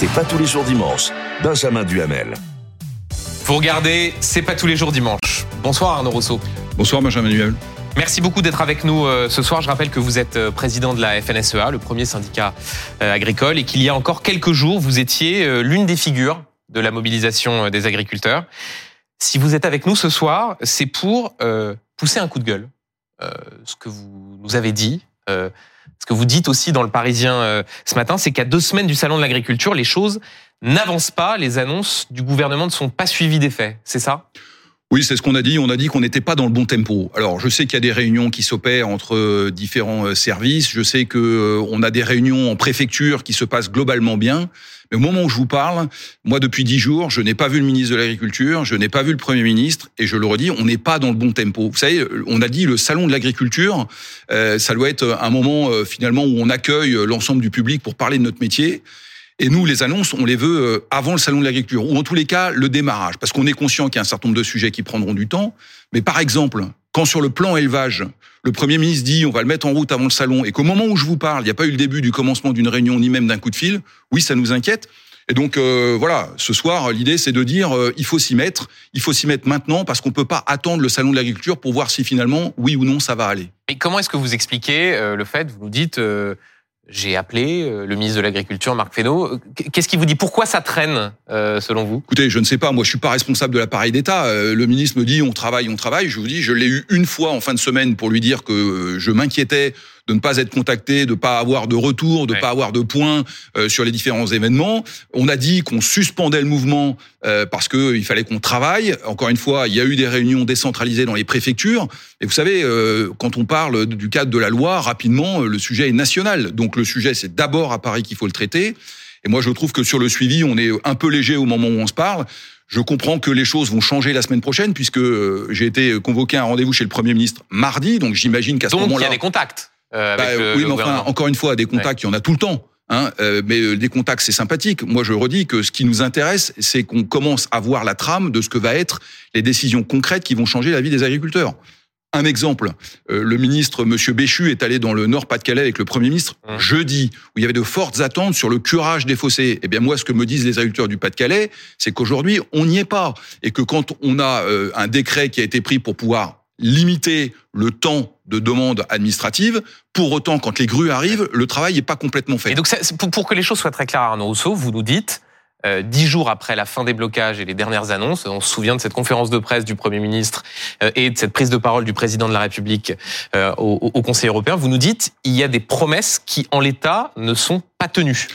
C'est pas tous les jours dimanche. Benjamin Duhamel. Vous regardez, c'est pas tous les jours dimanche. Bonsoir Arnaud Rousseau. Bonsoir Benjamin Duhamel. Merci beaucoup d'être avec nous euh, ce soir. Je rappelle que vous êtes euh, président de la FNSEA, le premier syndicat euh, agricole, et qu'il y a encore quelques jours, vous étiez l'une des figures de la mobilisation des agriculteurs. Si vous êtes avec nous ce soir, c'est pour pousser un coup de gueule. ce que vous nous avez dit, ce que vous dites aussi dans le Parisien ce matin, c'est qu'à deux semaines du salon de l'agriculture, les choses n'avancent pas, les annonces du gouvernement ne sont pas suivies des faits. C'est ça? Oui, c'est ce qu'on a dit. On a dit qu'on n'était pas dans le bon tempo. Alors, je sais qu'il y a des réunions qui s'opèrent entre euh, différents euh, services. Je sais que euh, on a des réunions en préfecture qui se passent globalement bien. Mais au moment où je vous parle, moi, depuis dix jours, je n'ai pas vu le ministre de l'Agriculture, je n'ai pas vu le Premier ministre, et je le redis, on n'est pas dans le bon tempo. Vous savez, on a dit le salon de l'agriculture, ça doit être un moment finalement où on accueille l'ensemble du public pour parler de notre métier. Et nous, les annonces, on les veut euh, avant le salon de l'agriculture, ou en tous les cas le démarrage, parce qu'on est conscient qu'il y a un certain nombre de sujets qui prendront du temps. Mais par exemple, quand sur le plan élevage, le Premier ministre dit on va le mettre en route avant le salon, et qu'au moment où je vous parle, il n'y a pas eu le début du commencement d'une réunion, ni même d'un coup de fil, oui, ça nous inquiète. Et donc euh, voilà, ce soir, l'idée c'est de dire euh, il faut s'y mettre, il faut s'y mettre maintenant parce qu'on peut pas attendre le salon de l'agriculture pour voir si finalement oui ou non ça va aller. Et comment est-ce que vous expliquez le fait, vous nous dites j'ai appelé euh, le ministre de l'Agriculture, Marc Fesneau. Qu'est-ce qui vous dit? Pourquoi ça traîne, euh, selon vous? Écoutez, je ne sais pas. Moi, je suis pas responsable de l'appareil d'État. Euh, le ministre me dit on travaille, on travaille. Je vous dis, je l'ai eu une fois en fin de semaine pour lui dire que je m'inquiétais de ne pas être contacté, de pas avoir de retour, de pas avoir de points euh, sur les différents événements. On a dit qu'on suspendait le mouvement euh, parce que il fallait qu'on travaille. Encore une fois, il y a eu des réunions décentralisées dans les préfectures. Et vous savez, euh, quand on parle du cadre de la loi, rapidement, le sujet est national. Donc le sujet, c'est d'abord à Paris qu'il faut le traiter. Et moi, je trouve que sur le suivi, on est un peu léger au moment où on se parle. Je comprends que les choses vont changer la semaine prochaine puisque j'ai été convoqué à un rendez-vous chez le Premier ministre mardi. Donc j'imagine qu'à ce moment-là... Donc il y a des contacts. Euh, bah, oui, mais enfin, encore une fois, des contacts, il y en a tout le temps. Hein, euh, mais euh, des contacts, c'est sympathique. Moi, je redis que ce qui nous intéresse, c'est qu'on commence à voir la trame de ce que va être les décisions concrètes qui vont changer la vie des agriculteurs. Un exemple, le ministre Monsieur Béchu est allé dans le Nord-Pas-de-Calais avec le Premier ministre mmh. jeudi, où il y avait de fortes attentes sur le curage des fossés. Eh bien moi, ce que me disent les agriculteurs du Pas-de-Calais, c'est qu'aujourd'hui, on n'y est pas, et que quand on a un décret qui a été pris pour pouvoir limiter le temps de demande administrative. Pour autant, quand les grues arrivent, le travail n'est pas complètement fait. Et donc, pour que les choses soient très claires, Arnaud Rousseau, vous nous dites, euh, dix jours après la fin des blocages et les dernières annonces, on se souvient de cette conférence de presse du Premier ministre euh, et de cette prise de parole du Président de la République euh, au, au Conseil européen, vous nous dites, il y a des promesses qui, en l'état, ne sont pas tenues.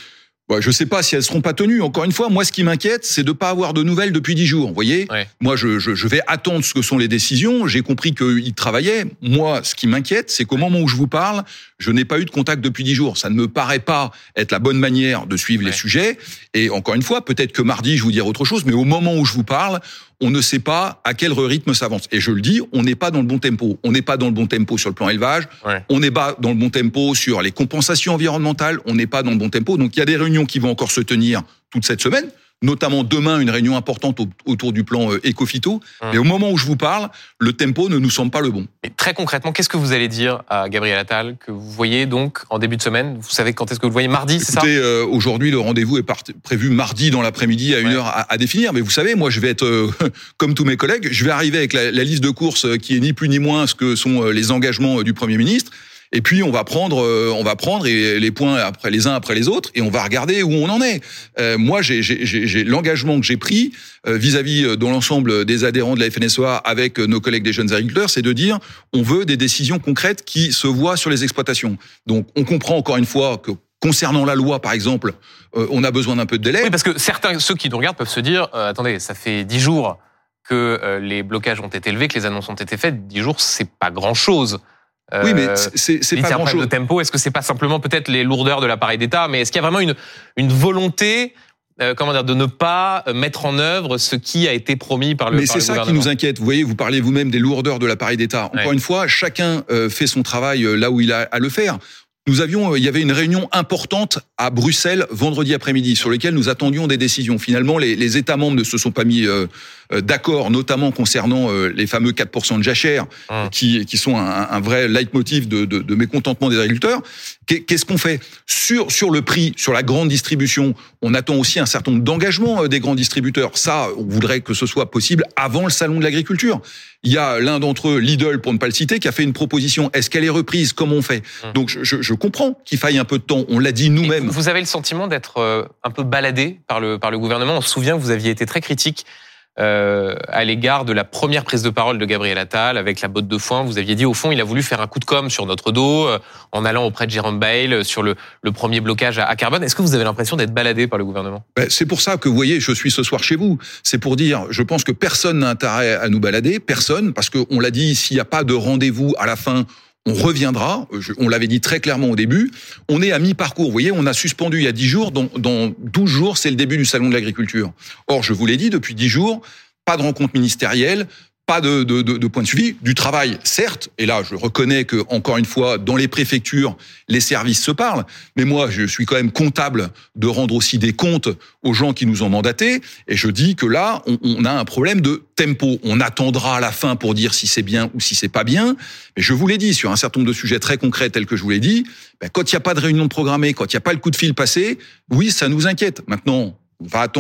Bah, je ne sais pas si elles seront pas tenues. Encore une fois, moi, ce qui m'inquiète, c'est de ne pas avoir de nouvelles depuis dix jours. Vous voyez, moi, je, je, je, vais attendre ce que sont les décisions. J'ai compris qu'ils travaillaient. Moi, ce qui m'inquiète, c'est qu'au moment où je vous parle, je n'ai pas eu de contact depuis dix jours. Ça ne me paraît pas être la bonne manière de suivre les sujets. Et encore une fois, peut-être que mardi, je vous dirai autre chose, mais au moment où je vous parle, on ne sait pas à quel rythme ça avance. Et je le dis, on n'est pas dans le bon tempo. On n'est pas dans le bon tempo sur le plan élevage. On n'est pas dans le bon tempo sur les compensations environnementales. On n'est pas dans le bon tempo. Donc il y a des réunions qui vont encore se tenir toute cette semaine notamment demain une réunion importante autour du plan euh, Ecofito. Hum. Mais au moment où je vous parle, le tempo ne nous semble pas le bon. Et très concrètement, qu'est-ce que vous allez dire à Gabriel Attal que vous voyez donc en début de semaine? Vous savez quand est-ce que vous le voyez? Mardi, c'est ça? Euh, aujourd'hui le rendez-vous est prévu mardi dans l'après-midi à une heure à, définir. Mais vous savez, moi je vais être euh, comme tous mes collègues, je vais arriver avec la, la, liste de courses qui est ni plus ni moins ce que sont les engagements du Premier ministre. Et puis on va prendre, euh, on va prendre les points après les uns après les autres, et on va regarder où on en est. Euh, moi, j'ai l'engagement que j'ai pris euh, vis-à-vis de l'ensemble des adhérents de la FNSEA avec nos collègues des jeunes agriculteurs, c'est de dire on veut des décisions concrètes qui se voient sur les exploitations. Donc on comprend encore une fois que concernant la loi, par exemple, on a besoin d'un peu de délai. Oui, parce que certains, ceux qui nous regardent peuvent se dire, attendez, ça fait dix jours que les blocages ont été élevés, que les annonces ont été faites. Dix jours, c'est pas grand-chose oui, mais euh, c'est pas grand-chose. de tempo. Est-ce que c'est pas simplement peut-être les lourdeurs de l'appareil d'État, mais est-ce qu'il y a vraiment une, une volonté euh, comment dire, de ne pas mettre en œuvre ce qui a été promis par le Mais c'est ça qui nous inquiète. Vous voyez, vous parlez vous-même des lourdeurs de l'appareil d'État. Encore une fois, chacun euh, fait son travail là où il a à le faire. Nous avions, il y avait une réunion importante à Bruxelles vendredi après-midi sur laquelle nous attendions des décisions. Finalement, les, les États membres ne se sont pas mis euh, euh, d'accord, notamment concernant euh, les fameux 4% de jachère, Hum. qui, qui sont un, un vrai leitmotiv de, de, de mécontentement des agriculteurs. Qu'est- Qu'est-ce qu'on fait sur sur le prix, sur la grande distribution? On attend aussi un certain nombre d'engagements euh, des grands distributeurs. Ça, on voudrait que ce soit possible avant le salon de l'agriculture. Il y a l'un d'entre eux, Lidl, pour ne pas le citer, qui a fait une proposition. Est-ce qu'elle est reprise? Comment on fait? Hum. Donc, je, je, je comprends qu'il faille un peu de temps. On l'a dit nous-mêmes. Vous avez le sentiment d'être euh, un peu baladé par le, par le gouvernement? On se souvient que vous aviez été très critique euh, à l'égard de la première prise de parole de Gabriel Attal avec la botte de foin. Vous aviez dit, au fond, il a voulu faire un coup de com' sur notre dos euh, en allant auprès de Jérôme Bail euh, sur le, le premier blocage à, carbone. Est-ce que vous avez l'impression d'être baladé par le gouvernement? Ben, C'est pour ça que vous voyez, je suis ce soir chez vous. C'est pour dire, je pense que personne n'a intérêt à nous balader, personne, parce qu'on l'a dit, s'il n'y a pas de rendez-vous à la fin, on reviendra. Je- on l'avait dit très clairement au début. On est à mi-parcours. Vous voyez, on a suspendu il y a 10 jours. Dans, dans 12 jours, c'est le début du salon de l'agriculture. Or, je vous l'ai dit, depuis 10 jours, pas de rencontre ministérielle, pas de, de, de, point de suivi, du travail, certes. Et là, je reconnais que, encore une fois, dans les préfectures, les services se parlent. Mais moi, je suis quand même comptable de rendre aussi des comptes aux gens qui nous ont mandatés. Et je dis que là, on, on a un problème de tempo. On attendra à la fin pour dire si c'est bien ou si c'est pas bien. Mais je vous l'ai dit, sur un certain nombre de sujets très concrets tels que je vous l'ai dit, ben, quand il n'y a pas de réunion programmée, quand il n'y a pas le coup de fil passé, oui, ça nous inquiète. Maintenant,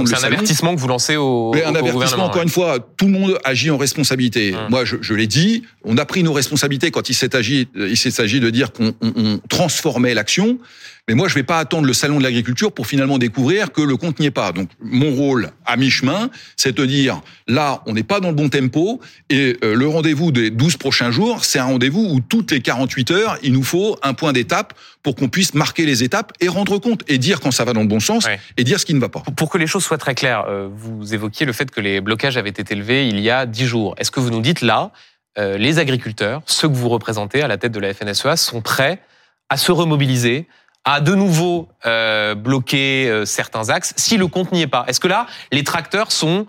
C'est un avertissement que vous lancez au, Mais un au avertissement, encore ouais. une fois, tout le monde agit en responsabilité. Hum. Moi, je, je l'ai dit, on a pris nos responsabilités quand il s'est agi, il s'est agi de dire qu'on on- on transformait l'action. Mais moi, je vais pas attendre le salon de l'agriculture pour finalement découvrir que le compte n'y est pas. Donc, mon rôle à mi-chemin, c'est de dire, là, on n'est pas dans le bon tempo, et euh, le rendez-vous des 12 prochains jours, c'est un rendez-vous où toutes les 48 heures, il nous faut un point d'étape pour qu'on puisse marquer les étapes et rendre compte, et dire quand ça va dans le bon sens, Ouais. et dire ce qui ne va pas. Pour- que les choses soient très claires, euh, vous évoquiez le fait que les blocages avaient été levés il y a dix jours. Est-ce que vous nous dites là, euh, les agriculteurs, ceux que vous représentez à la tête de la FNSEA, sont prêts à se remobiliser, à de nouveau euh, bloquer euh, certains axes si le compte n'y est pas? Est-ce que là, les tracteurs sont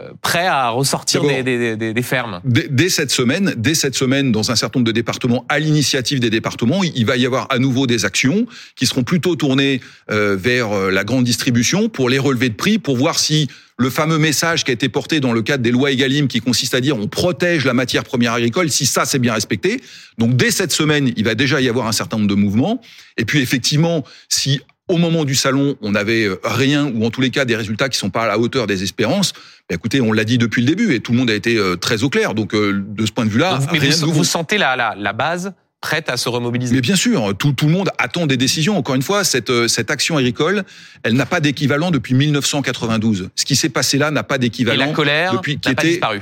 euh, prêts à ressortir des, des- des- des fermes Dès, dès cette semaine, dès cette semaine, dans un certain nombre de départements, à l'initiative des départements, il il va y avoir à nouveau des actions qui seront plutôt tournées euh, vers euh, la grande distribution pour les relever de prix, pour voir si le fameux message qui a été porté dans le cadre des lois Egalim, qui consiste à dire on protège la matière première agricole, si ça c'est bien respecté. Donc dès cette semaine, il va déjà y avoir un certain nombre de mouvements. Et puis effectivement, si au moment du salon, on n'avait euh, rien, ou en tous les cas des résultats qui sont pas à la hauteur des espérances, ben écoutez, on l'a dit depuis le début et tout le monde a été euh, très au clair. Donc euh, de ce point de vue-là, Mais rien vous, vous sentez la, la, la base prête à se remobiliser? Mais bien sûr, tout, tout le monde attend des décisions. Encore une fois, cette, cette action agricole, elle n'a pas d'équivalent depuis 1992. Ce qui s'est passé là n'a pas Et d'équivalent. la colère depuis qui n'a pas était- disparu.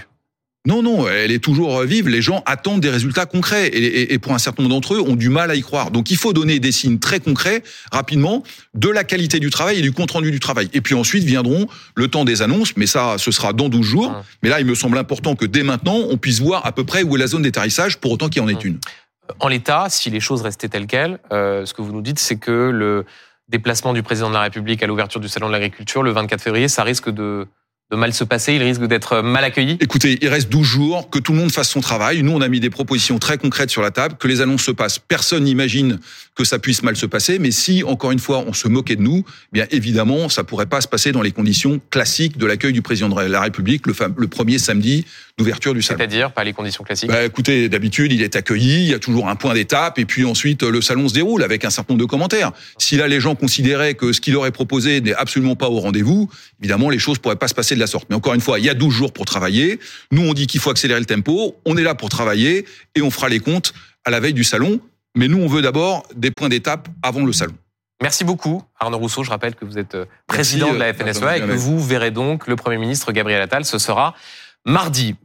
Non, non, elle est toujours vive. Les gens attendent des résultats concrets et, et- et pour un certain nombre d'entre eux, ont du mal à y croire. Donc, il faut donner des signes très concrets, rapidement, de la qualité du travail et du compte rendu du travail. Et puis ensuite viendront le temps des annonces, mais ça, ce sera dans 12 jours. Hum. Mais là, il me semble important que dès maintenant, on puisse voir à peu près où est la zone d'étarissage, pour autant qu'il y en ait Hum. une. En l'état, si les choses restaient telles quelles, euh, ce que vous nous dites, c'est que le déplacement du président de la République à l'ouverture du salon de l'agriculture le 24 février, ça risque de, de mal se passer, il risque d'être mal accueilli. Écoutez, il reste 12 jours, que tout le monde fasse son travail. Nous, on a mis des propositions très concrètes sur la table, que les annonces se passent. Personne n'imagine que ça puisse mal se passer, mais si, encore une fois, on se moquait de nous, eh bien évidemment, ça pourrait pas se passer dans les conditions classiques de l'accueil du président de la République, le, premier samedi d'ouverture du salon. C'est-à-dire, pas les conditions classiques. Bah, écoutez, d'habitude, il est accueilli, il y a toujours un point d'étape, et puis ensuite, le salon se déroule avec un certain nombre de commentaires. Si là, les gens considéraient que ce qu'il aurait proposé n'est absolument pas au rendez-vous, évidemment, les choses pourraient pas se passer de la sorte. Mais encore une fois, il y a 12 jours pour travailler. Nous, on dit qu'il faut accélérer le tempo. On est là pour travailler, et on fera les comptes à la veille du salon. Mais nous, on veut d'abord des points d'étape avant le salon. Merci beaucoup, Arnaud Rousseau. Je rappelle que vous êtes euh, président Merci, de la euh, FNSEA et que vous verrez donc le Premier ministre Gabriel Attal. Ce sera mardi.